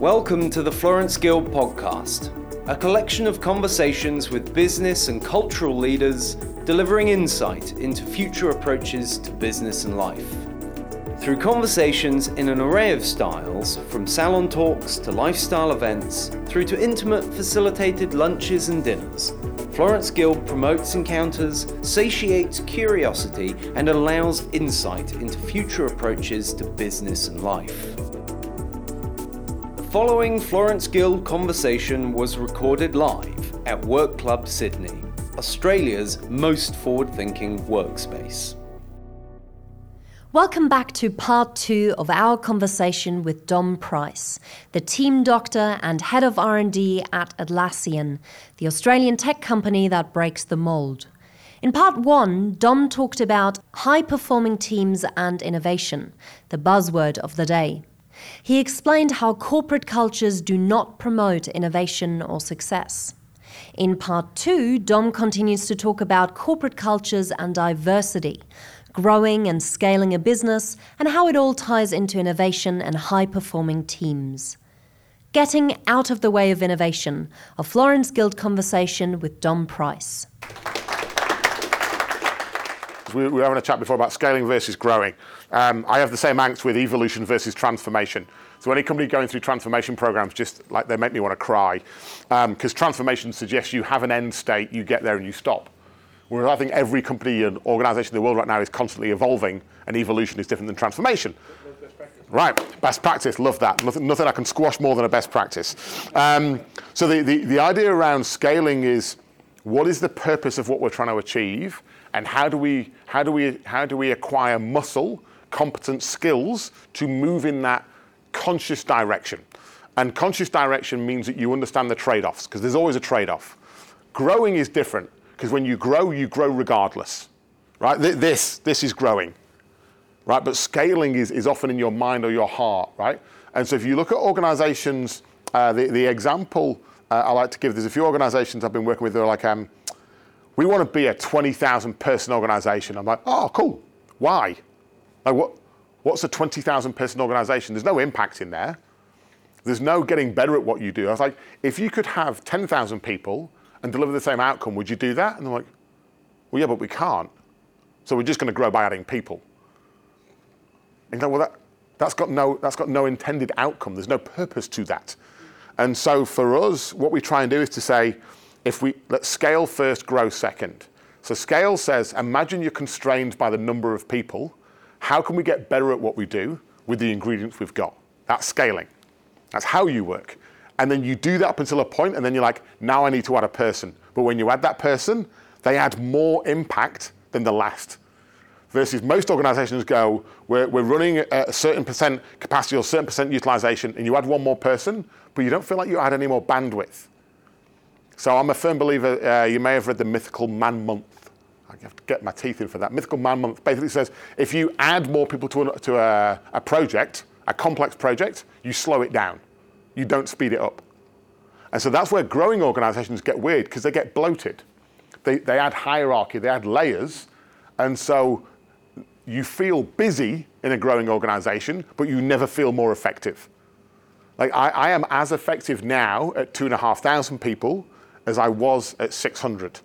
Welcome to the Florence Guild podcast, a collection of conversations with business and cultural leaders delivering insight into future approaches to business and life. Through conversations in an array of styles, from salon talks to lifestyle events, through to intimate facilitated lunches and dinners, Florence Guild promotes encounters, satiates curiosity, and allows insight into future approaches to business and life. Following Florence Guild conversation was recorded live at Work Club Sydney, Australia's most forward thinking workspace. Welcome back to part two of our conversation with Dom Price, the team doctor and head of R&D at Atlassian, the Australian tech company that breaks the mold. In part one, Dom talked about high-performing teams and innovation, the buzzword of the day. He explained how corporate cultures do not promote innovation or success. In part two, Dom continues to talk about corporate cultures and diversity, growing and scaling a business, and how it all ties into innovation and high performing teams. Getting out of the way of innovation, a Florence Guild conversation with Dom Price. We were having a chat before about scaling versus growing. Um, I have the same angst with evolution versus transformation. So any company going through transformation programs, just like they make me want to cry, because um, transformation suggests you have an end state, you get there and you stop. Whereas I think every company and organization in the world right now is constantly evolving, and evolution is different than transformation. Right, best practice, love that. Nothing, nothing I can squash more than a best practice. Um, so the, the, the idea around scaling is what is the purpose of what we're trying to achieve, and how do we, how do we, how do we acquire muscle, competent skills to move in that conscious direction? And conscious direction means that you understand the trade offs, because there's always a trade off. Growing is different because when you grow, you grow regardless, right? This, this is growing, right? But scaling is, is often in your mind or your heart, right? And so if you look at organizations, uh, the, the example uh, I like to give, there's a few organizations I've been working with that are like, um, we want to be a 20,000 person organization. I'm like, oh, cool. Why? Like, what, what's a 20,000 person organization? There's no impact in there. There's no getting better at what you do. I was like, if you could have 10,000 people and deliver the same outcome, would you do that? And they're like, well, yeah, but we can't. So we're just going to grow by adding people. And you go, well, that, that's, got no, that's got no intended outcome. There's no purpose to that. And so for us, what we try and do is to say, if we let's scale first, grow second. So scale says, imagine you're constrained by the number of people. How can we get better at what we do with the ingredients we've got? That's scaling. That's how you work. And then you do that up until a point, and then you're like, now I need to add a person. But when you add that person, they add more impact than the last. Versus most organizations go, we're, we're running a certain percent capacity or certain percent utilization, and you add one more person, but you don't feel like you add any more bandwidth. So I'm a firm believer, uh, you may have read the Mythical Man Month. I have to get my teeth in for that. Mythical Man Month basically says if you add more people to, a, to a, a project, a complex project, you slow it down you don't speed it up. And so that's where growing organizations get weird because they get bloated. They, they add hierarchy, they add layers. And so you feel busy in a growing organization, but you never feel more effective. Like I, I am as effective now at two and a half thousand people as I was at 600.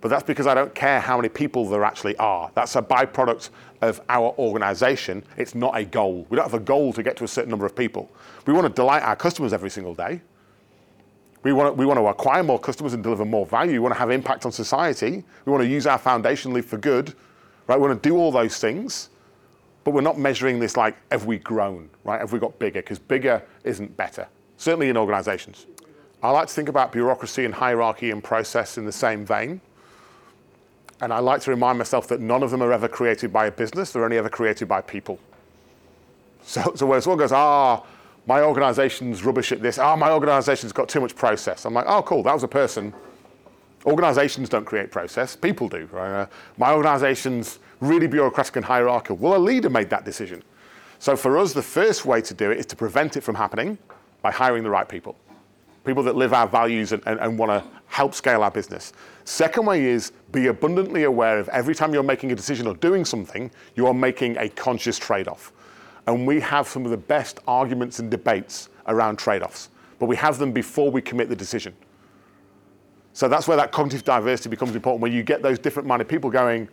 But that's because I don't care how many people there actually are. That's a byproduct of our organization. It's not a goal. We don't have a goal to get to a certain number of people. We want to delight our customers every single day. We want, to, we want to acquire more customers and deliver more value. We want to have impact on society. We want to use our foundation leaf for good. Right? We want to do all those things. But we're not measuring this like, have we grown? Right? Have we got bigger? Because bigger isn't better, certainly in organizations. I like to think about bureaucracy and hierarchy and process in the same vein. And I like to remind myself that none of them are ever created by a business, they're only ever created by people. So, so when someone goes, ah, my organization's rubbish at this, ah, my organization's got too much process. I'm like, oh, cool, that was a person. Organizations don't create process, people do. Right? Uh, my organization's really bureaucratic and hierarchical. Well, a leader made that decision. So for us, the first way to do it is to prevent it from happening by hiring the right people people that live our values and, and, and want to help scale our business. Second way is be abundantly aware of every time you're making a decision or doing something, you are making a conscious trade off. And we have some of the best arguments and debates around trade offs, but we have them before we commit the decision. So that's where that cognitive diversity becomes important, where you get those different minded people going,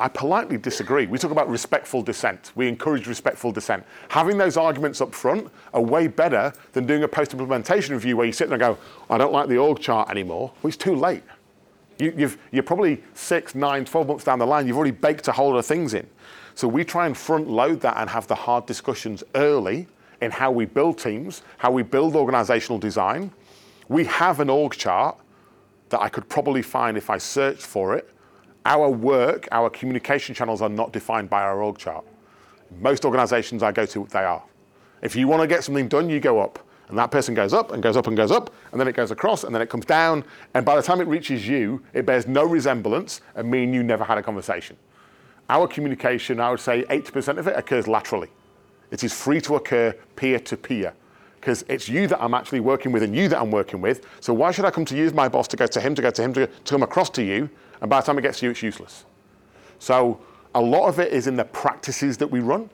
I politely disagree. We talk about respectful dissent. We encourage respectful dissent. Having those arguments up front are way better than doing a post implementation review where you sit there and go, I don't like the org chart anymore. Well, it's too late. You, are probably six, nine, 12 months down the line, you've already baked a whole lot of things in. So we try and front load that and have the hard discussions early in how we build teams, how we build organizational design. We have an org chart that I could probably find if I searched for it our work, our communication channels are not defined by our org chart. Most organizations I go to, they are. If you want to get something done, you go up. And that person goes up and goes up and goes up, and then it goes across, and then it comes down. And by the time it reaches you, it bears no resemblance, and me and you never had a conversation. Our communication, I would say 80% of it occurs laterally. It is free to occur peer to peer because it's you that I'm actually working with and you that I'm working with. So why should I come to you as my boss to go to him, to go to him, to, to come across to you and by the time it gets to you, it's useless. So a lot of it is in the practices that we run.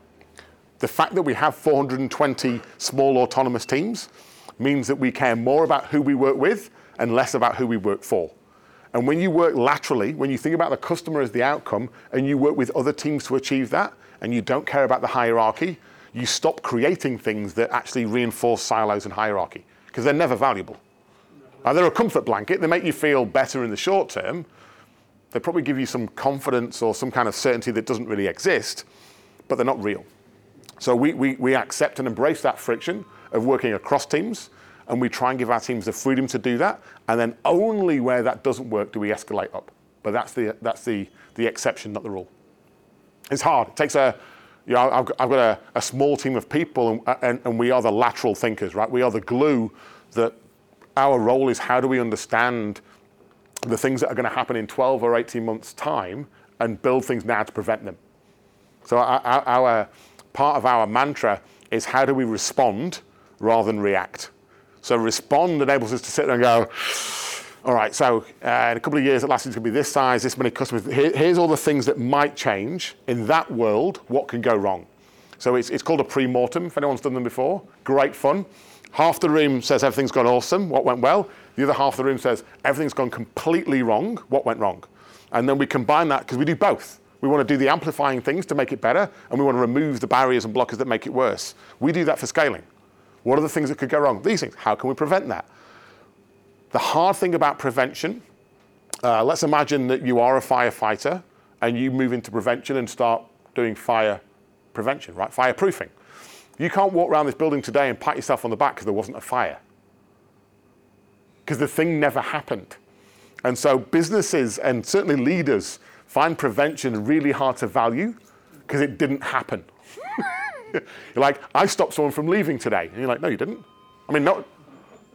The fact that we have 420 small autonomous teams means that we care more about who we work with and less about who we work for. And when you work laterally, when you think about the customer as the outcome and you work with other teams to achieve that, and you don't care about the hierarchy, you stop creating things that actually reinforce silos and hierarchy because they're never valuable. Now, they're a comfort blanket, they make you feel better in the short term, they probably give you some confidence or some kind of certainty that doesn't really exist, but they're not real. So we, we, we accept and embrace that friction of working across teams, and we try and give our teams the freedom to do that. And then only where that doesn't work do we escalate up. But that's the, that's the, the exception, not the rule. It's hard. It takes a, you know, I've, I've got a, a, small team of people, and, and, and we are the lateral thinkers, right? We are the glue that our role is how do we understand the things that are going to happen in 12 or 18 months' time and build things now to prevent them. So, our, our, part of our mantra is how do we respond rather than react? So, respond enables us to sit there and go, all right, so uh, in a couple of years, Atlassian's going to be this size, this many customers. Here, here's all the things that might change. In that world, what can go wrong? So it's, it's called a pre-mortem, if anyone's done them before. Great fun. Half the room says everything's gone awesome, what went well. The other half of the room says everything's gone completely wrong. What went wrong? And then we combine that because we do both. We want to do the amplifying things to make it better, and we want to remove the barriers and blockers that make it worse. We do that for scaling. What are the things that could go wrong? These things. How can we prevent that? The hard thing about prevention, uh, let's imagine that you are a firefighter and you move into prevention and start doing fire prevention, right? Fireproofing. You can't walk around this building today and pat yourself on the back because there wasn't a fire because the thing never happened. And so businesses and certainly leaders find prevention really hard to value because it didn't happen. you're like, I stopped someone from leaving today. And you're like, no, you didn't. I mean, no,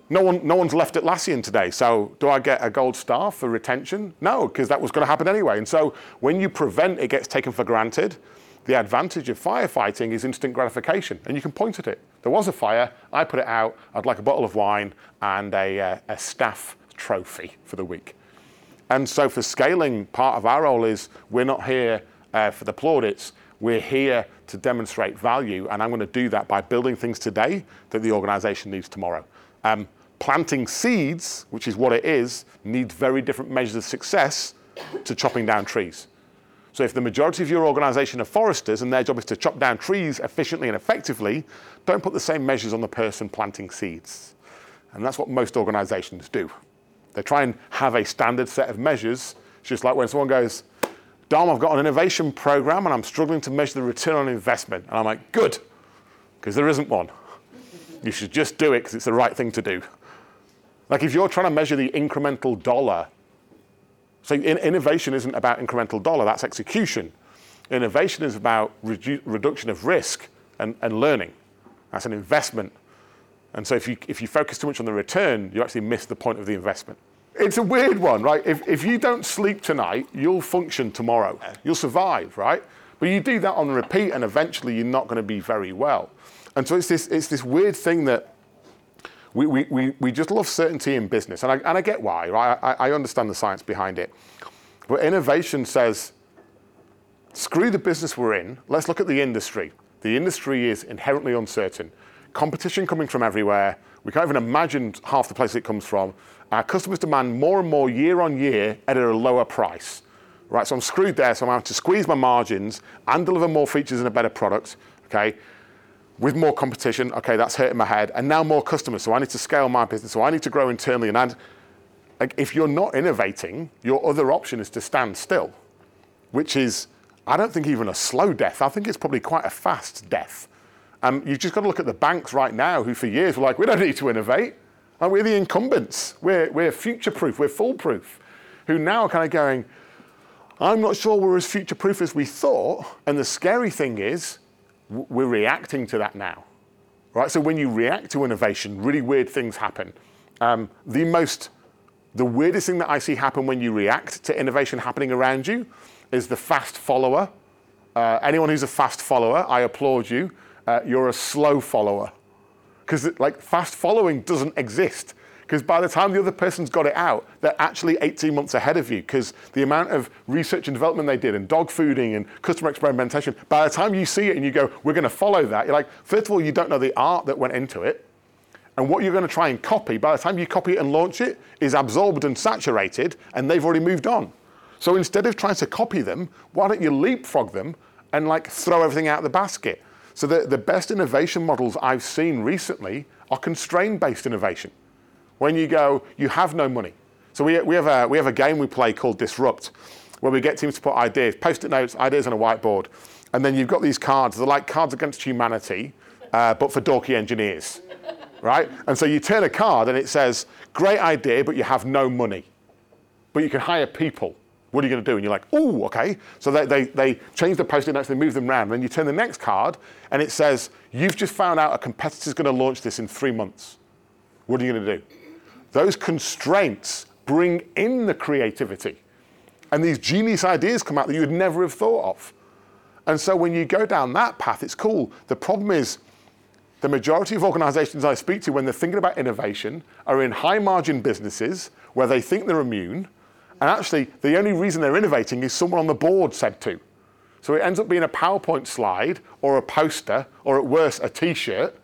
no, one, no one's left Atlassian today. So do I get a gold star for retention? No, because that was going to happen anyway. And so when you prevent, it gets taken for granted. The advantage of firefighting is instant gratification, and you can point at it. There was a fire, I put it out, I'd like a bottle of wine and a, uh, a staff trophy for the week. And so for scaling, part of our role is we're not here uh, for the plaudits, we're here to demonstrate value, and I'm going to do that by building things today that the organization needs tomorrow. Um, planting seeds, which is what it is, needs very different measures of success to chopping down trees. So if the majority of your organization are foresters and their job is to chop down trees efficiently and effectively, don't put the same measures on the person planting seeds. And that's what most organizations do. They try and have a standard set of measures. It's just like when someone goes, Dom, I've got an innovation program and I'm struggling to measure the return on investment. And I'm like, good, because there isn't one. You should just do it because it's the right thing to do. Like if you're trying to measure the incremental dollar so in, innovation isn't about incremental dollar, that's execution. Innovation is about redu- reduction of risk and, and learning. That's an investment. And so if you, if you focus too much on the return, you actually miss the point of the investment. It's a weird one, right? If, if you don't sleep tonight, you'll function tomorrow. You'll survive, right? But you do that on repeat, and eventually you're not going to be very well. And so it's this, it's this weird thing that we, we, we, we just love certainty in business. And I, and I get why, right? I, I understand the science behind it. But innovation says, screw the business we're in, let's look at the industry. The industry is inherently uncertain. competition coming from everywhere. We can't even imagine half the places it comes from. Our customers demand more and more year on year at a lower price. Right, so I'm screwed there, so I'm having to squeeze my margins and deliver more features and a better product. Okay, with more competition, okay, that's hurting my head, and now more customers, so I need to scale my business, so I need to grow internally. And add, like, if you're not innovating, your other option is to stand still, which is, I don't think even a slow death. I think it's probably quite a fast death. Um, you've just got to look at the banks right now, who for years were like, we don't need to innovate. And we're the incumbents. We're, we're future proof. We're foolproof. Who now are kind of going, I'm not sure we're as future proof as we thought. And the scary thing is, we're reacting to that now, right? So when you react to innovation, really weird things happen. Um, the most, the weirdest thing that I see happen when you react to innovation happening around you is the fast follower. Uh, anyone who's a fast follower, I applaud you. Uh, you're a slow follower because like fast following doesn't exist because by the time the other person's got it out, they're actually 18 months ahead of you because the amount of research and development they did and dog fooding and customer experimentation, by the time you see it and you go, we're going to follow that, you're like, first of all, you don't know the art that went into it. And what you're going to try and copy, by the time you copy it and launch it, is absorbed and saturated, and they've already moved on. So instead of trying to copy them, why don't you leapfrog them and like throw everything out of the basket? So the, the best innovation models I've seen recently are constraint based innovation when you go, you have no money. So we, we, have a, we have a game we play called Disrupt, where we get teams to put ideas, post-it notes, ideas on a whiteboard, and then you've got these cards. They're like cards against humanity, uh, but for dorky engineers, right? And so you turn a card and it says, great idea, but you have no money. But you can hire people. What are you going to do? And you're like, oh, okay. So they, they, they change the post-it notes, they move them around. And Then you turn the next card and it says, you've just found out a competitor's going to launch this in three months. What are you going to do? Those constraints bring in the creativity. And these genius ideas come out that you would never have thought of. And so when you go down that path, it's cool. The problem is, the majority of organizations I speak to, when they're thinking about innovation, are in high margin businesses where they think they're immune. And actually, the only reason they're innovating is someone on the board said to. So it ends up being a PowerPoint slide or a poster or at worst, a t shirt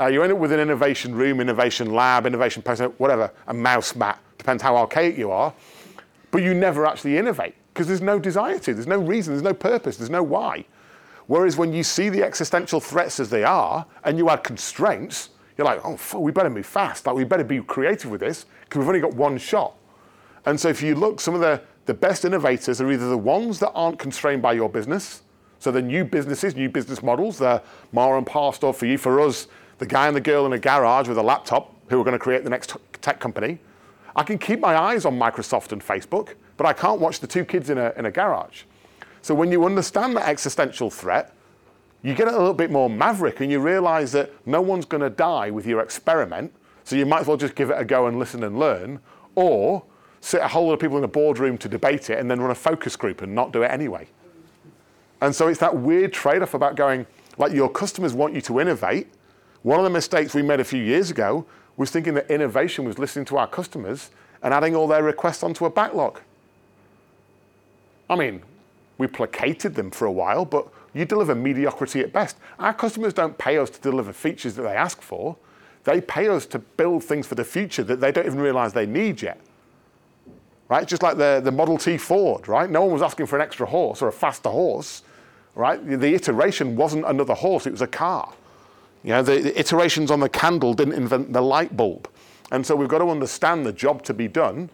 uh, you end up with an innovation room, innovation lab, innovation person, whatever, a mouse mat, depends how archaic you are. But you never actually innovate because there's no desire to, there's no reason, there's no purpose, there's no why. Whereas when you see the existential threats as they are and you add constraints, you're like, oh, we better move fast. Like, we better be creative with this because we've only got one shot. And so if you look, some of the, the best innovators are either the ones that aren't constrained by your business. So the new businesses, new business models, the Mar and Par stuff for you. For us, the guy and the girl in a garage with a laptop who are going to create the next tech company. I can keep my eyes on Microsoft and Facebook, but I can't watch the two kids in a, in a garage. So when you understand that existential threat, you get a little bit more maverick and you realize that no one's going to die with your experiment. So you might as well just give it a go and listen and learn, or sit a whole lot of people in a boardroom to debate it and then run a focus group and not do it anyway. And so it's that weird trade off about going, like, your customers want you to innovate, one of the mistakes we made a few years ago was thinking that innovation was listening to our customers and adding all their requests onto a backlog. I mean, we placated them for a while, but you deliver mediocrity at best. Our customers don't pay us to deliver features that they ask for. They pay us to build things for the future that they don't even realize they need yet. Right? Just like the, the Model T Ford, right? No one was asking for an extra horse or a faster horse, right? The iteration wasn't another horse, it was a car. You know, the, the iterations on the candle didn't invent the light bulb. And so we've got to understand the job to be done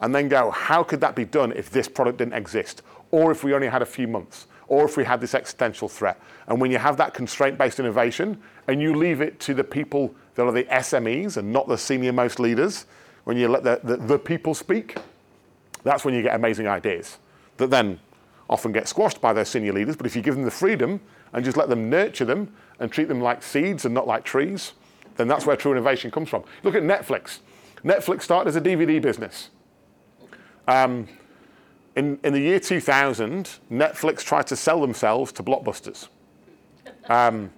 and then go, how could that be done if this product didn't exist? Or if we only had a few months? Or if we had this existential threat? And when you have that constraint based innovation and you leave it to the people that are the SMEs and not the senior most leaders, when you let the, the, the people speak, that's when you get amazing ideas that then often get squashed by their senior leaders. But if you give them the freedom and just let them nurture them and treat them like seeds and not like trees, then that's where true innovation comes from. Look at Netflix. Netflix started as a DVD business. Um, in, in the year 2000, Netflix tried to sell themselves to Blockbusters. Um,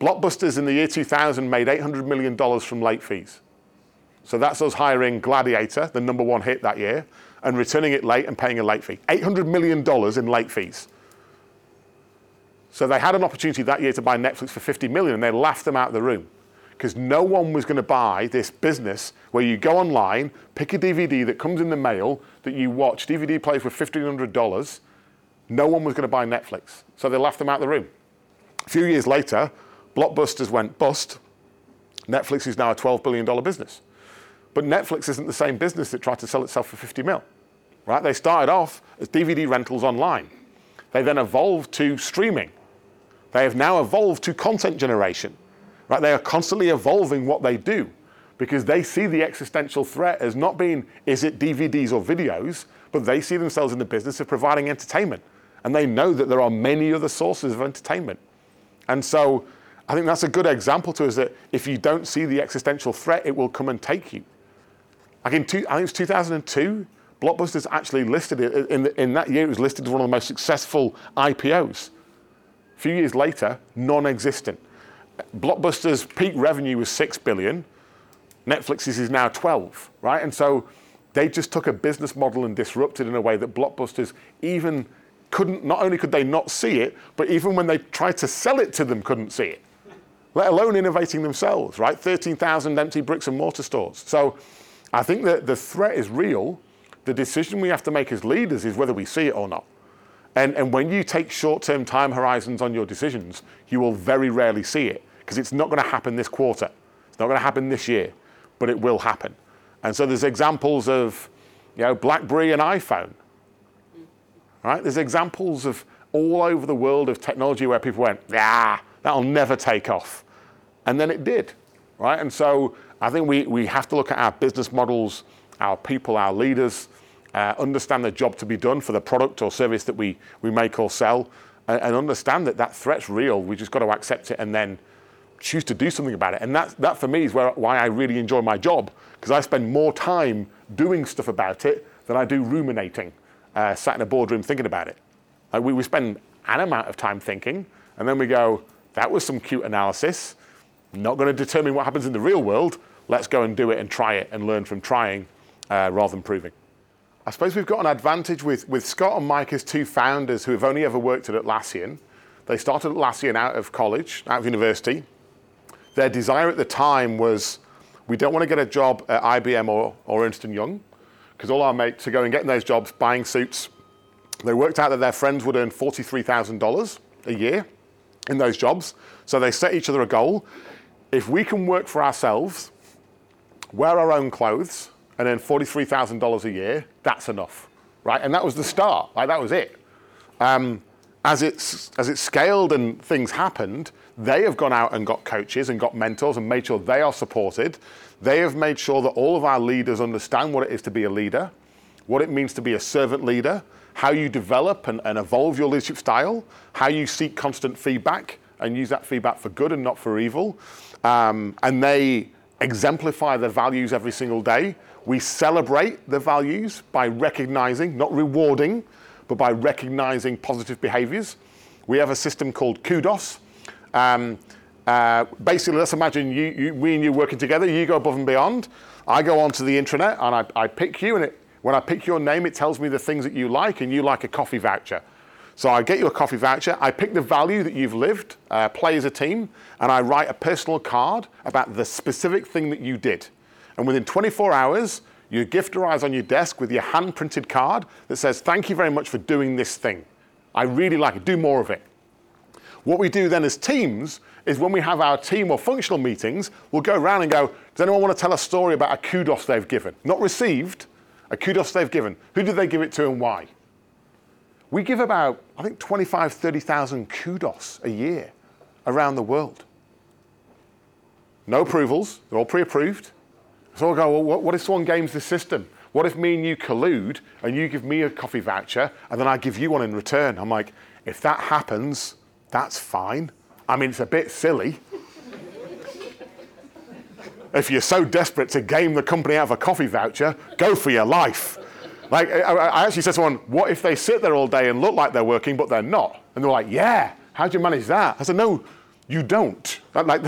Blockbusters in the year 2000 made $800 million from late fees. So that's us hiring Gladiator, the number one hit that year, and returning it late and paying a late fee. $800 million in late fees. So they had an opportunity that year to buy Netflix for 50 million and they laughed them out of the room. because no one was going to buy this business where you go online, pick a DVD that comes in the mail that you watch. DVD plays for $1,500. No one was going to buy Netflix. So they laughed them out of the room. A few years later, Blockbusters went bust. Netflix is now a $12 billion business. But Netflix isn't the same business that tried to sell itself for 50 mil. Right? They started off as DVD rentals online. They then evolved to streaming. They have now evolved to content generation. Right? They are constantly evolving what they do because they see the existential threat as not being is it DVDs or videos, but they see themselves in the business of providing entertainment. And they know that there are many other sources of entertainment. And so I think that's a good example to us that if you don't see the existential threat, it will come and take you. Like in two, I think it was 2002, Blockbusters actually listed it in, the, in that year. It was listed as one of the most successful IPOs. A few years later, non-existent. Blockbuster's peak revenue was six billion. Netflix's is now 12, right? And so they just took a business model and disrupted in a way that Blockbusters even couldn't, not only could they not see it, but even when they tried to sell it to them, couldn't see it, let alone innovating themselves, right? 13,000 empty bricks and mortar stores. So I think that the threat is real. The decision we have to make as leaders is whether we see it or not. And, and when you take short term time horizons on your decisions, you will very rarely see it because it's not going to happen this quarter. It's not going to happen this year, but it will happen. And so there's examples of you know, BlackBerry and iPhone. Right? There's examples of all over the world of technology where people went, ah, that'll never take off. And then it did. Right? And so I think we, we have to look at our business models, our people, our leaders, understand the job to be done for the product or service that we, we make or sell, and, and understand that that threat's real. We just got to accept it and then choose to do something about it. And that, that for me is why I really enjoy my job, because I spend more time doing stuff about it than I do ruminating, uh, sat in a boardroom thinking about it. We, we spend an amount of time thinking, and then we go, that was some cute analysis. Not going to determine what happens in the real world. Let's go and do it and try it and learn from trying uh, rather than proving. I suppose we've got an advantage with, with Scott and Mike as two founders who have only ever worked at Atlassian. They started Atlassian out of college, out of university. Their desire at the time was we don't want to get a job at IBM or, or Ernst & Young because all our mates are going getting those jobs, buying suits. They worked out that their friends would earn $43,000 a year in those jobs. So they set each other a goal. If we can work for ourselves, wear our own clothes, and earn $43,000 a year, that's enough, right? And that was the start, like that was it. Um, as it's as it scaled and things happened, they have gone out and got coaches and got mentors and made sure they are supported. They have made sure that all of our leaders understand what it is to be a leader, what it means to be a servant leader, how you develop and, and evolve your leadership style, how you seek constant feedback and use that feedback for good and not for evil. Um, and they exemplify their values every single day. We celebrate the values by recognizing, not rewarding, but by recognizing positive behaviors. We have a system called Kudos. Um, uh, basically, let's imagine you, you, we and you working together. You go above and beyond. I go onto the intranet and I, I pick you, and it, when I pick your name, it tells me the things that you like, and you like a coffee voucher. So I get you a coffee voucher. I pick the value that you've lived, uh, play as a team, and I write a personal card about the specific thing that you did. And within 24 hours, your gift arrives on your desk with your hand printed card that says, Thank you very much for doing this thing. I really like it. Do more of it. What we do then as teams is when we have our team or functional meetings, we'll go around and go, Does anyone want to tell a story about a kudos they've given? Not received, a kudos they've given. Who did they give it to and why? We give about, I think, 25, 30,000 kudos a year around the world. No approvals, they're all pre approved. So I go, well, what, what if someone games the system? What if me and you collude and you give me a coffee voucher and then I give you one in return? I'm like, if that happens, that's fine. I mean, it's a bit silly. if you're so desperate to game the company out of a coffee voucher, go for your life. Like, I, actually said to someone, what if they sit there all day and look like they're working, but they're not? And they're like, yeah, how'd you manage that? I said, no, you don't. Like,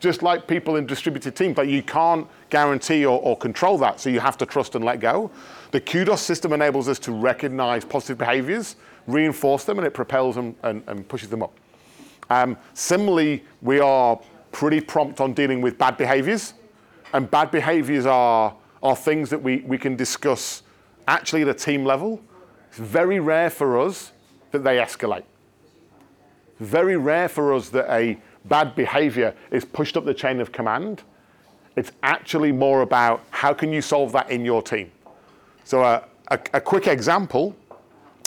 just like people in distributed teams, like you can't guarantee or, or, control that, so you have to trust and let go. The kudos system enables us to recognize positive behaviors, reinforce them, and it propels them and, and pushes them up. Um, similarly, we are pretty prompt on dealing with bad behaviors. And bad behaviors are, are things that we, we can discuss actually at a team level. It's very rare for us that they escalate. Very rare for us that a bad behavior is pushed up the chain of command. It's actually more about how can you solve that in your team. So uh, a, a, quick example,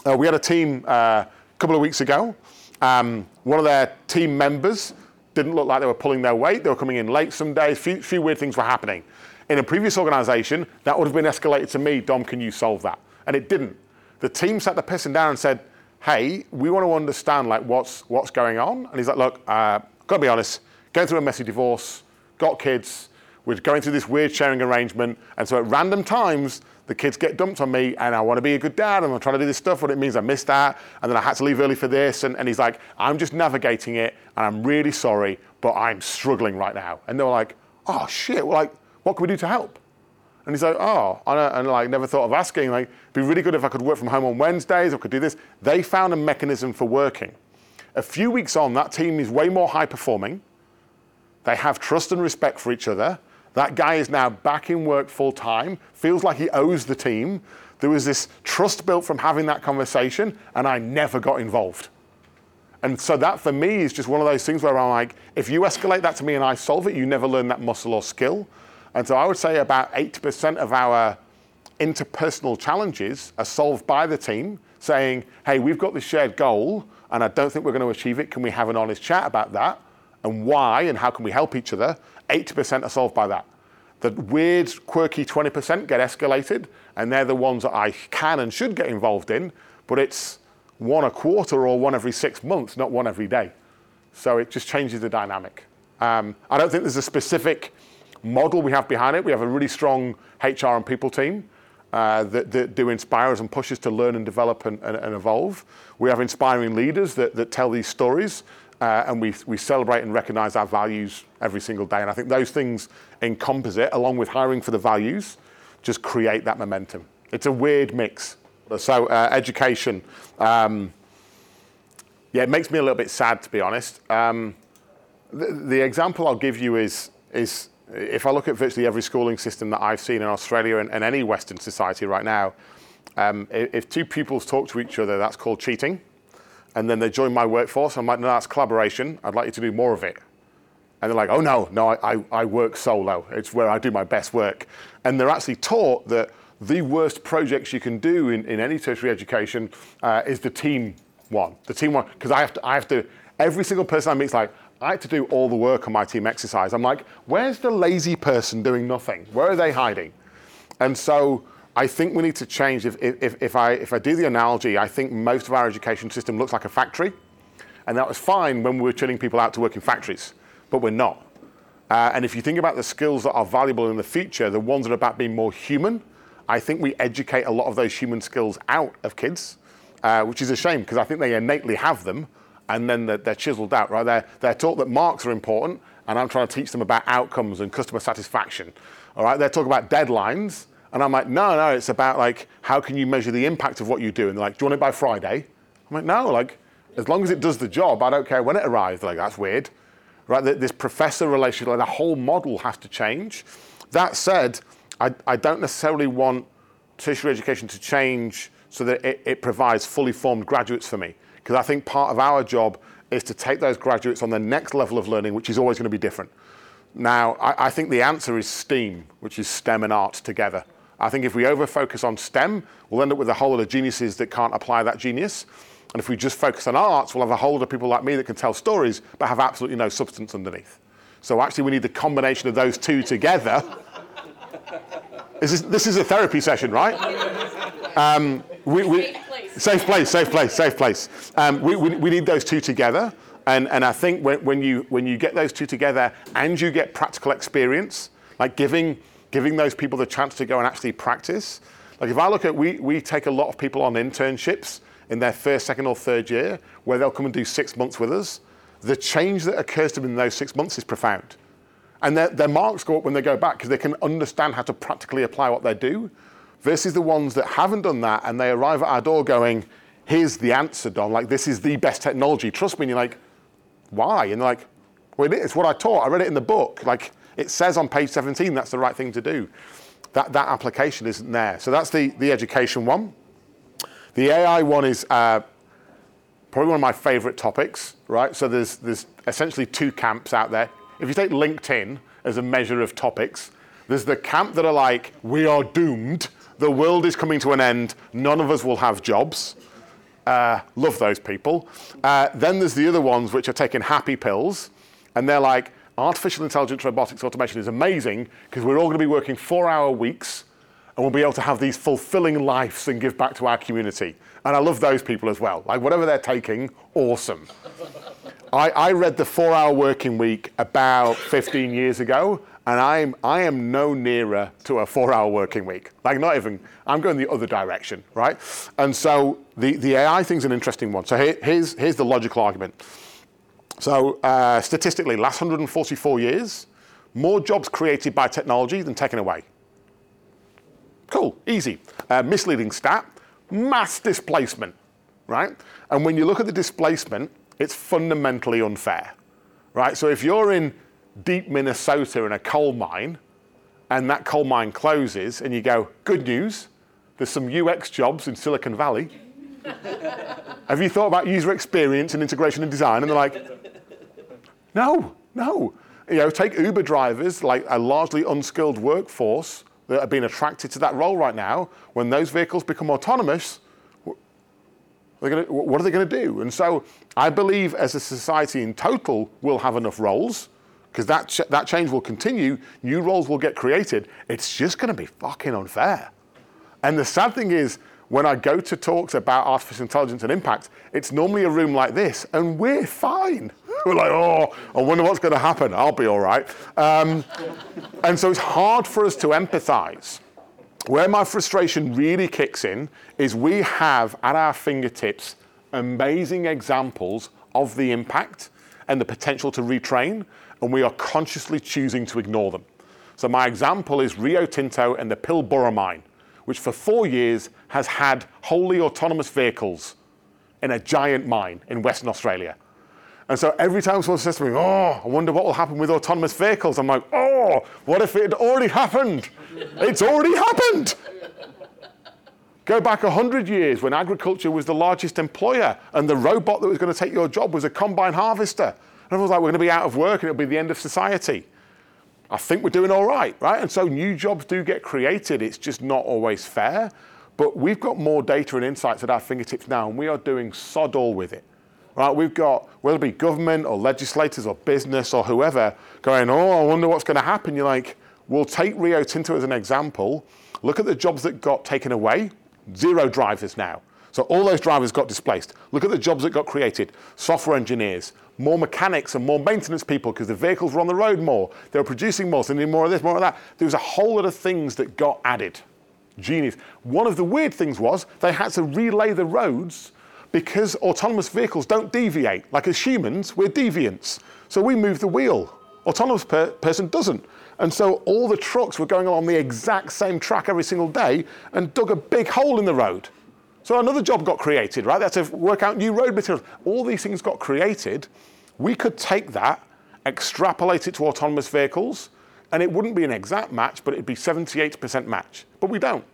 uh, we had a team uh, a couple of weeks ago. Um, one of their team members didn't look like they were pulling their weight. They were coming in late some days. Few, few weird things were happening. In a previous organization, that would have been escalated to me. Dom, can you solve that? And it didn't. The team sat the person down and said, "Hey, we want to understand like what's what's going on." And he's like, "Look, uh, gotta be honest. Going through a messy divorce, got kids. We're going through this weird sharing arrangement, and so at random times." the kids get dumped on me and I want to be a good dad and I'm trying to do this stuff, but it means I missed that. And then I had to leave early for this. And, and he's like, I'm just navigating it and I'm really sorry, but I'm struggling right now. And they were like, oh shit, well, like, what can we do to help? And he's like, oh, and, like never thought of asking. Like, it'd be really good if I could work from home on Wednesdays. I could do this. They found a mechanism for working. A few weeks on, that team is way more high performing. They have trust and respect for each other. That guy is now back in work full time, feels like he owes the team. There was this trust built from having that conversation, and I never got involved. And so that for me is just one of those things where I'm like, if you escalate that to me and I solve it, you never learn that muscle or skill. And so I would say about 80% of our interpersonal challenges are solved by the team saying, hey, we've got this shared goal and I don't think we're going to achieve it. Can we have an honest chat about that? And why and how can we help each other? 80% are solved by that. The weird, quirky 20% get escalated, and they're the ones that I can and should get involved in, but it's one a quarter or one every six months, not one every day. So it just changes the dynamic. Um, I don't think there's a specific model we have behind it. We have a really strong HR and people team uh, that, do inspire us and push us to learn and develop and, evolve. We have inspiring leaders that, tell these stories uh, and we, we celebrate and recognize our values every single day. And I think those things encompass it, along with hiring for the values, just create that momentum. It's a weird mix. So, uh, education. Um, yeah, it makes me a little bit sad, to be honest. Um, the, the, example I'll give you is, is if I look at virtually every schooling system that I've seen in Australia and, and any Western society right now, um, if, two pupils talk to each other, that's called cheating and then they join my workforce. I'm like, no, that's collaboration. I'd like you to do more of it. And they're like, oh no, no, I, I, I work solo. It's where I do my best work. And they're actually taught that the worst projects you can do in, in any tertiary education uh, is the team one. The team one, because I have to, I have to, every single person I meet is like, I have to do all the work on my team exercise. I'm like, where's the lazy person doing nothing? Where are they hiding? And so I think we need to change. If, if, if, I, if I do the analogy, I think most of our education system looks like a factory. And that was fine when we were turning people out to work in factories, but we're not. Uh, and if you think about the skills that are valuable in the future, the ones that are about being more human, I think we educate a lot of those human skills out of kids, uh, which is a shame because I think they innately have them and then they're, they're chiseled out, right? They're, they're taught that marks are important and I'm trying to teach them about outcomes and customer satisfaction. All right, they're talking about deadlines and I'm like, no, no, it's about like, how can you measure the impact of what you do? And they're like, do you want it by Friday? I'm like, no, like, as long as it does the job, I don't care when it arrives. Like, that's weird. Right? This professor relationship, like the whole model has to change. That said, I, I don't necessarily want tertiary education to change so that it, it provides fully formed graduates for me. Because I think part of our job is to take those graduates on the next level of learning, which is always going to be different. Now, I, I think the answer is STEAM, which is STEM and art together. I think if we over focus on STEM, we'll end up with a whole lot of geniuses that can't apply that genius. And if we just focus on arts, we'll have a whole lot of people like me that can tell stories but have absolutely no substance underneath. So actually, we need the combination of those two together. This, this is a therapy session, right? Um, we, we, safe place, safe place, safe place. Um, we, we, we, need those two together. And, and I think when, when, you, when you get those two together and you get practical experience, like giving giving those people the chance to go and actually practice. Like if I look at, we, we take a lot of people on internships in their first, second, or third year where they'll come and do six months with us. The change that occurs to them in those six months is profound. And their, their marks go up when they go back because they can understand how to practically apply what they do versus the ones that haven't done that and they arrive at our door going, here's the answer, Dom. Like, this is the best technology. Trust me. And you're like, why? And they're like, Well, it's what I taught. I read it in the book. Like it says on page 17, that's the right thing to do. That, that application isn't there. So that's the, the education one. The AI one is uh, probably one of my favorite topics, right? So there's, there's essentially two camps out there. If you take LinkedIn as a measure of topics, there's the camp that are like, we are doomed, the world is coming to an end, none of us will have jobs. Uh, love those people. Uh, then there's the other ones which are taking happy pills, and they're like, artificial intelligence, robotics, automation is amazing because we're all going to be working four hour weeks and we'll be able to have these fulfilling lives and give back to our community. And I love those people as well. Like, whatever they're taking, awesome. I, I read the four hour working week about 15 years ago, and I'm, I am no nearer to a four hour working week. Like, not even, I'm going the other direction, right? And so the, the AI thing's an interesting one. So here, here's, here's the logical argument. So uh, statistically, last 144 years, more jobs created by technology than taken away. Cool, easy. Uh, misleading stat, mass displacement, right? And when you look at the displacement, it's fundamentally unfair, right? So if you're in deep Minnesota in a coal mine and that coal mine closes and you go, good news, there's some UX jobs in Silicon Valley. Have you thought about user experience and integration and design? And they're like, no, no. You know, take Uber drivers, like a largely unskilled workforce that are being attracted to that role right now. When those vehicles become autonomous, Gonna, what are they going to do? And so I believe as a society in total, we'll have enough roles because that, ch- that change will continue. New roles will get created. It's just going to be fucking unfair. And the sad thing is, when I go to talks about artificial intelligence and impact, it's normally a room like this, and we're fine. We're like, oh, I wonder what's going to happen. I'll be all right. Um, and so it's hard for us to empathize. Where my frustration really kicks in is we have at our fingertips amazing examples of the impact and the potential to retrain, and we are consciously choosing to ignore them. So, my example is Rio Tinto and the Pilbara mine, which for four years has had wholly autonomous vehicles in a giant mine in Western Australia. And so every time someone says to me, Oh, I wonder what will happen with autonomous vehicles, I'm like, Oh, what if it had already happened? It's already happened. Go back 100 years when agriculture was the largest employer and the robot that was going to take your job was a combine harvester. And everyone's like, we're going to be out of work and it'll be the end of society. I think we're doing all right, right? And so new jobs do get created. It's just not always fair. But we've got more data and insights at our fingertips now, and we are doing sod all with it. Right, we've got, whether it be government or legislators or business or whoever, going, oh, I wonder what's going to happen. You're like, we'll take Rio Tinto as an example. Look at the jobs that got taken away. Zero drivers now. So all those drivers got displaced. Look at the jobs that got created. Software engineers, more mechanics and more maintenance people because the vehicles were on the road more. They were producing more, so they need more of this, more of that. There was a whole lot of things that got added. Genius. One of the weird things was they had to relay the roads because autonomous vehicles don't deviate. Like as humans, we're deviants. So we move the wheel. Autonomous per- person doesn't. And so all the trucks were going along the exact same track every single day and dug a big hole in the road. So another job got created, right? They had to work out new road materials. All these things got created. We could take that, extrapolate it to autonomous vehicles, and it wouldn't be an exact match, but it'd be 78% match. But we don't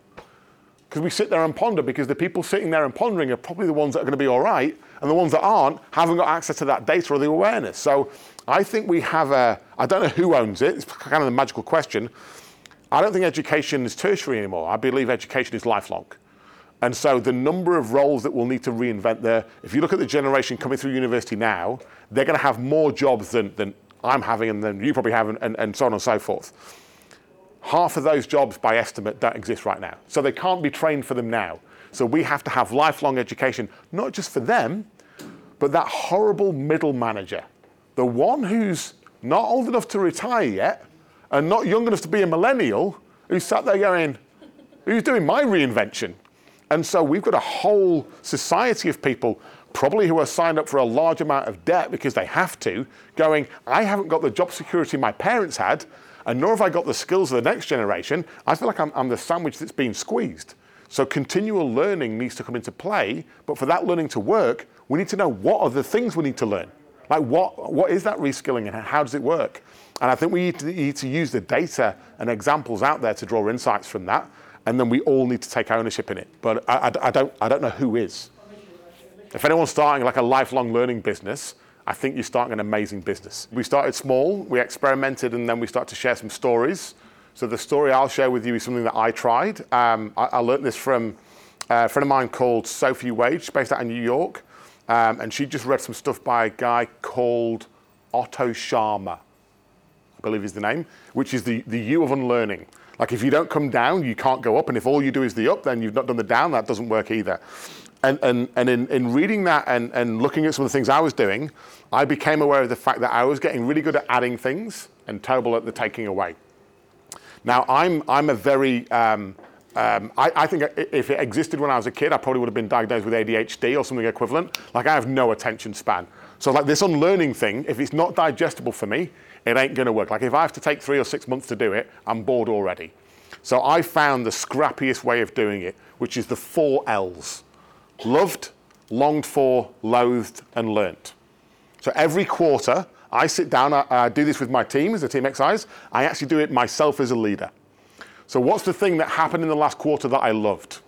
because we sit there and ponder because the people sitting there and pondering are probably the ones that are going to be all right, and the ones that aren't haven't got access to that data or the awareness. So I think we have a, I don't know who owns it, it's kind of the magical question. I don't think education is tertiary anymore. I believe education is lifelong. And so the number of roles that we'll need to reinvent there, if you look at the generation coming through university now, they're going to have more jobs than, than I'm having and than you probably have, and, and, and so on and so forth half of those jobs by estimate don't exist right now. So they can't be trained for them now. So we have to have lifelong education, not just for them, but that horrible middle manager, the one who's not old enough to retire yet and not young enough to be a millennial, who's sat there going, who's doing my reinvention? And so we've got a whole society of people, probably who are signed up for a large amount of debt because they have to, going, I haven't got the job security my parents had, and nor have I got the skills of the next generation. I feel like I'm, I'm the sandwich that's being squeezed. So continual learning needs to come into play, but for that learning to work, we need to know what are the things we need to learn. Like, what, what is that reskilling and how does it work? And I think we need to, need to use the data and examples out there to draw insights from that. And then we all need to take ownership in it. But I, I, I don't, I don't know who is. If anyone's starting like a lifelong learning business, I think you're starting an amazing business. We started small, we experimented, and then we start to share some stories. So the story I'll share with you is something that I tried. Um, I, I, learned this from a friend of mine called Sophie Wade, based out in New York, um, and she just read some stuff by a guy called Otto Scharmer, I believe is the name, which is the, the U of unlearning. Like if you don't come down, you can't go up, and if all you do is the up, then you've not done the down, that doesn't work either. And, and, and in, in reading that and, and looking at some of the things I was doing, I became aware of the fact that I was getting really good at adding things and terrible at the taking away. Now, I'm, I'm a very, um, um, I, I, think if it existed when I was a kid, I probably would have been diagnosed with ADHD or something equivalent. Like, I have no attention span. So, like, this unlearning thing, if it's not digestible for me, it ain't going to work. Like, if I have to take three or six months to do it, I'm bored already. So, I found the scrappiest way of doing it, which is the four L's loved, longed for, loathed, and learnt. So every quarter, I sit down, I, I, do this with my team as a team exercise. I actually do it myself as a leader. So, what's the thing that happened in the last quarter that I loved?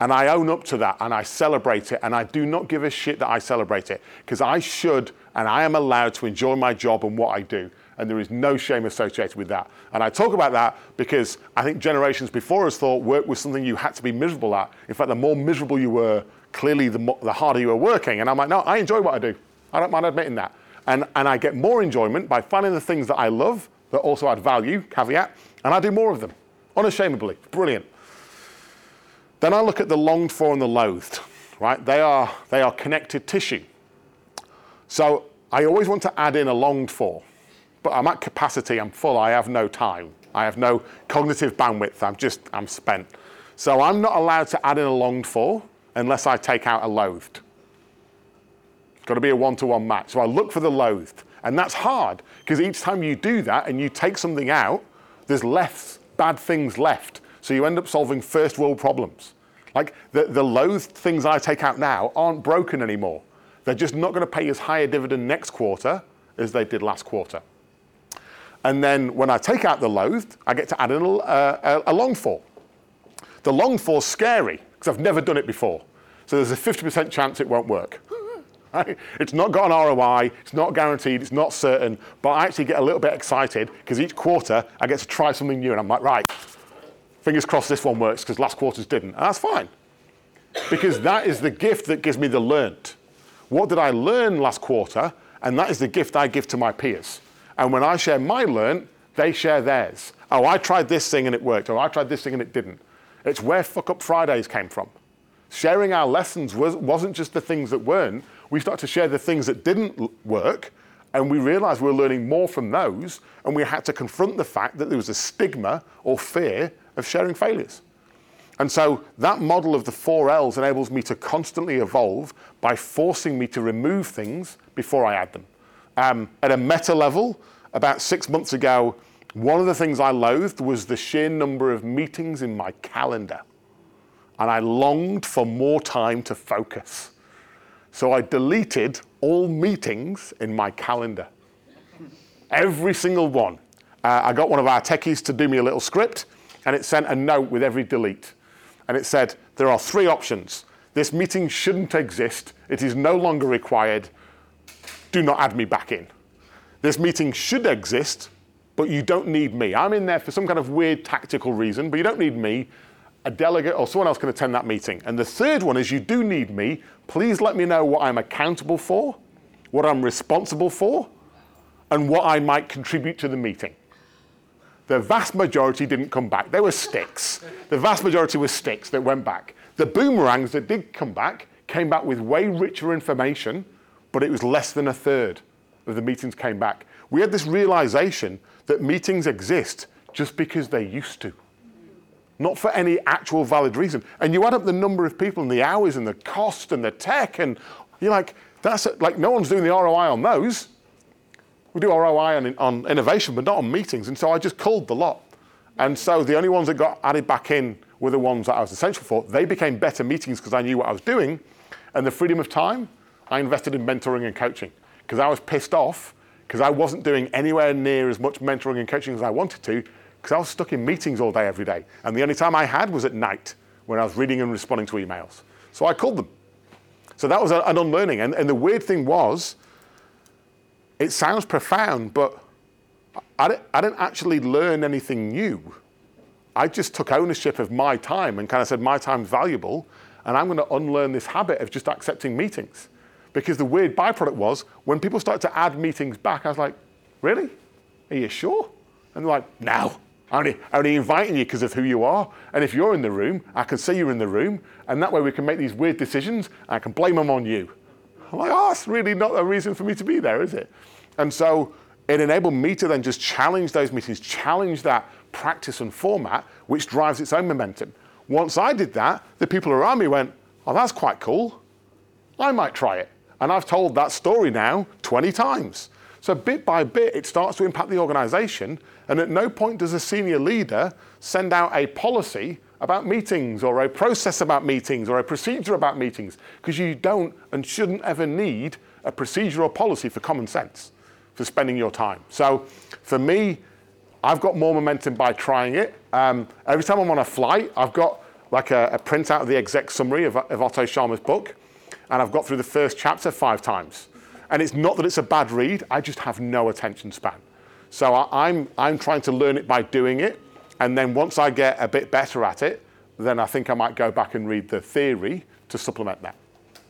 And I own up to that and I celebrate it. And I do not give a shit that I celebrate it because I should and I am allowed to enjoy my job and what I do. And there is no shame associated with that. And I talk about that because I think generations before us thought work was something you had to be miserable at. In fact, the more miserable you were, clearly the, the harder you were working. And I'm like, no, I enjoy what I do. I don't mind admitting that. And, and I get more enjoyment by finding the things that I love that also add value, caveat, and I do more of them, unashamedly. Brilliant. Then I look at the longed for and the loathed, right? They are, they are connected tissue. So I always want to add in a longed for, but I'm at capacity, I'm full, I have no time. I have no cognitive bandwidth, I'm just, I'm spent. So I'm not allowed to add in a longed for unless I take out a loathed. It's got to be a one to one match. So I look for the loathed. And that's hard because each time you do that and you take something out, there's less bad things left. So you end up solving first world problems. Like the, the loathed things I take out now aren't broken anymore. They're just not going to pay as high a dividend next quarter as they did last quarter. And then when I take out the loathed, I get to add in a, a, a long for. The long for's scary because I've never done it before. So there's a 50% chance it won't work. Right? It's not got an ROI, it's not guaranteed, it's not certain, but I actually get a little bit excited because each quarter I get to try something new and I'm like, right, fingers crossed this one works because last quarter's didn't. And that's fine because that is the gift that gives me the learnt. What did I learn last quarter? And that is the gift I give to my peers. And when I share my learnt, they share theirs. Oh, I tried this thing and it worked, or I tried this thing and it didn't. It's where Fuck Up Fridays came from. Sharing our lessons was, wasn't just the things that weren't. We started to share the things that didn't work, and we realized we were learning more from those, and we had to confront the fact that there was a stigma or fear of sharing failures. And so that model of the four L's enables me to constantly evolve by forcing me to remove things before I add them. Um, at a meta level, about six months ago, one of the things I loathed was the sheer number of meetings in my calendar. And I longed for more time to focus. So I deleted all meetings in my calendar. Every single one. Uh, I got one of our techies to do me a little script, and it sent a note with every delete. And it said, There are three options. This meeting shouldn't exist. It is no longer required. Do not add me back in. This meeting should exist but you don't need me. I'm in there for some kind of weird tactical reason, but you don't need me. A delegate or someone else can attend that meeting. And the third one is you do need me. Please let me know what I'm accountable for, what I'm responsible for, and what I might contribute to the meeting. The vast majority didn't come back. They were sticks. The vast majority were sticks that went back. The boomerangs that did come back came back with way richer information, but it was less than a third of the meetings came back. We had this realization that meetings exist just because they used to, not for any actual valid reason. And you add up the number of people and the hours and the cost and the tech, and you're like, that's like no one's doing the ROI on those. We do ROI on, on innovation, but not on meetings. And so I just culled the lot. And so the only ones that got added back in were the ones that I was essential for. They became better meetings because I knew what I was doing. And the freedom of time, I invested in mentoring and coaching because I was pissed off because I wasn't doing anywhere near as much mentoring and coaching as I wanted to because I was stuck in meetings all day, every day. And the only time I had was at night when I was reading and responding to emails. So I called them. So that was an unlearning. And, and the weird thing was, it sounds profound, but I didn't, I didn't actually learn anything new. I just took ownership of my time and kind of said, my time's valuable, and I'm going to unlearn this habit of just accepting meetings. Because the weird byproduct was when people started to add meetings back, I was like, really? Are you sure? And they're like, no. I'm only, only inviting you because of who you are. And if you're in the room, I can see you're in the room. And that way we can make these weird decisions. I can blame them on you. I'm like, oh, that's really not a reason for me to be there, is it? And so it enabled me to then just challenge those meetings, challenge that practice and format, which drives its own momentum. Once I did that, the people around me went, oh, that's quite cool. I might try it. And I've told that story now 20 times. So bit by bit, it starts to impact the organization. And at no point does a senior leader send out a policy about meetings or a process about meetings or a procedure about meetings because you don't and shouldn't ever need a procedure or policy for common sense for spending your time. So for me, I've got more momentum by trying it. Um, every time I'm on a flight, I've got like a, a printout of the exec summary of, of Otto Scharmer's book, and I've got through the first chapter five times. And it's not that it's a bad read, I just have no attention span. So I, I'm, I'm trying to learn it by doing it. And then once I get a bit better at it, then I think I might go back and read the theory to supplement that.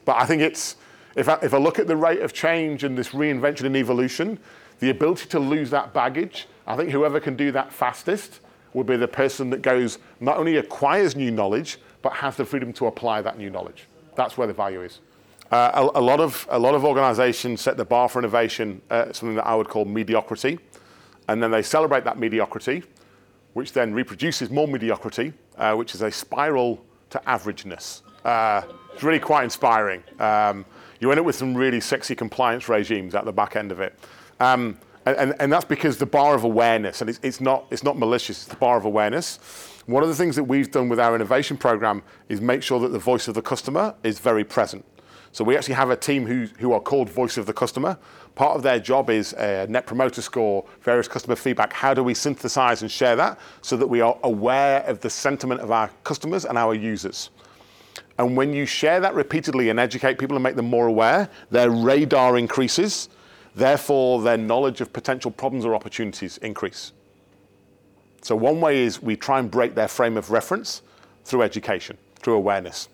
But I think it's, if I, if I look at the rate of change and this reinvention and evolution, the ability to lose that baggage, I think whoever can do that fastest will be the person that goes, not only acquires new knowledge, but has the freedom to apply that new knowledge. That's where the value is. Uh, a, a, lot of a lot of organisations set the bar for innovation uh, something that I would call mediocrity, and then they celebrate that mediocrity, which then reproduces more mediocrity, uh, which is a spiral to averageness. Uh, it's really quite inspiring. Um, you end up with some really sexy compliance regimes at the back end of it. Um, and, and, that's because the bar of awareness, and it's, it's, not, it's not malicious, it's the bar of awareness. One of the things that we've done with our innovation program is make sure that the voice of the customer is very present. So we actually have a team who, who are called Voice of the Customer. Part of their job is uh, Net Promoter Score, various customer feedback. How do we synthesize and share that so that we are aware of the sentiment of our customers and our users? And when you share that repeatedly and educate people and make them more aware, their radar increases. Therefore, their knowledge of potential problems or opportunities increase. So one way is we try and break their frame of reference through education, through awareness.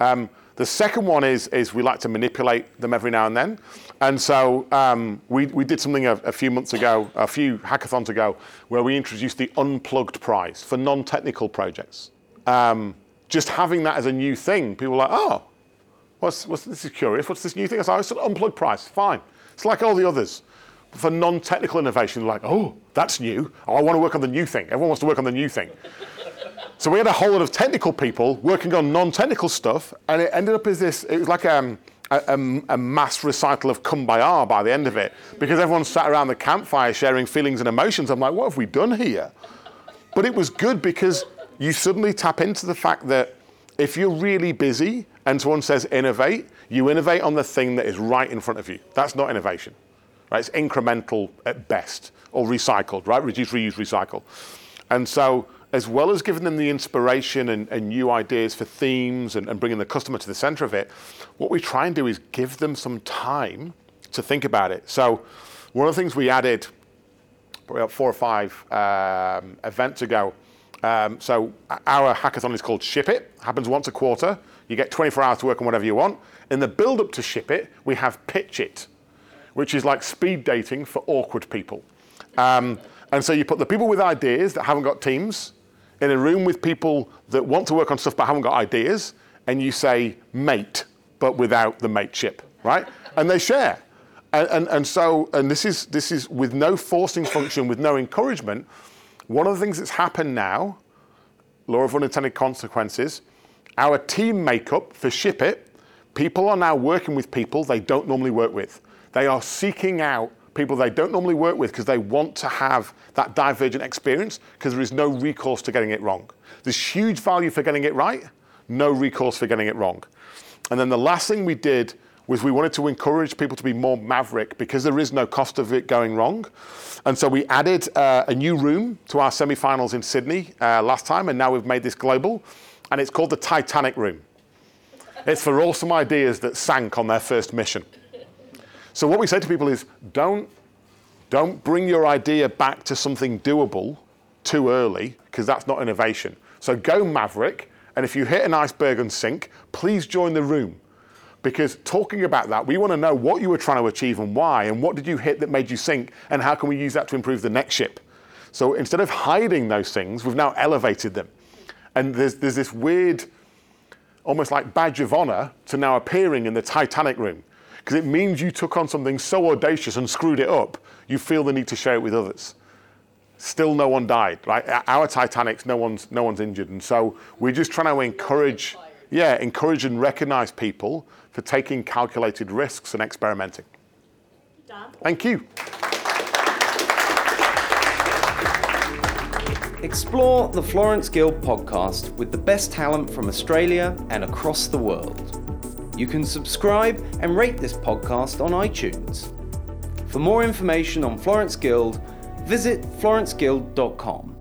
Um, the second one is, is we like to manipulate them every now and then. And so um, we, we did something a, a, few months ago, a few hackathons ago, where we introduced the Unplugged Prize for non-technical projects. Um, just having that as a new thing, people are like, oh, what's, what's, this is curious, what's this new thing? I said, oh, it's an Unplugged Prize, fine. It's like all the others. For non-technical innovation, like, oh, that's new. Oh, I want to work on the new thing. Everyone wants to work on the new thing. So we had a whole lot of technical people working on non-technical stuff, and it ended up as this. It was like um, a, a, a, mass recital of kumbaya by the end of it, because everyone sat around the campfire sharing feelings and emotions. I'm like, what have we done here? But it was good because you suddenly tap into the fact that if you're really busy and someone says innovate, you innovate on the thing that is right in front of you. That's not innovation. Right? It's incremental at best, or recycled, right? Reduce, reuse, recycle. And so as well as giving them the inspiration and, and new ideas for themes and, and, bringing the customer to the center of it, what we try and do is give them some time to think about it. So, one of the things we added probably about four or five um, events ago. Um, so, our hackathon is called Ship It, happens once a quarter. You get 24 hours to work on whatever you want. In the build up to Ship It, we have Pitch It, which is like speed dating for awkward people. Um, and so you put the people with ideas that haven't got teams in a room with people that want to work on stuff but haven't got ideas, and you say mate, but without the mateship, right? and they share. And, and, and so, and this is, this is with no forcing function, with no encouragement. One of the things that's happened now, law of unintended consequences, our team makeup for Ship It, people are now working with people they don't normally work with. They are seeking out people they don't normally work with because they want to have that divergent experience because there is no recourse to getting it wrong. There's huge value for getting it right, no recourse for getting it wrong. And then the last thing we did was we wanted to encourage people to be more maverick because there is no cost of it going wrong. And so we added uh, a new room to our semi-finals in Sydney uh, last time, and now we've made this global, and it's called the Titanic Room. It's for awesome ideas that sank on their first mission. So what we say to people is, don't don't bring your idea back to something doable too early, because that's not innovation. So go maverick, and if you hit an iceberg and sink, please join the room because talking about that, we want to know what you were trying to achieve and why, and what did you hit that made you sink, and how can we use that to improve the next ship. So instead of hiding those things, we've now elevated them. And there's, there's this weird, almost like badge of honor to now appearing in the Titanic room, because it means you took on something so audacious and screwed it up, you feel the need to share it with others. Still, no one died. Right? Our Titanics, no one's, no one's injured. And so we're just trying to encourage yeah, encourage and recognize people for taking calculated risks and experimenting. Dan. Thank you. Explore the Florence Guild podcast with the best talent from Australia and across the world. You can subscribe and rate this podcast on iTunes. For more information on Florence Guild, visit florenceguild.com.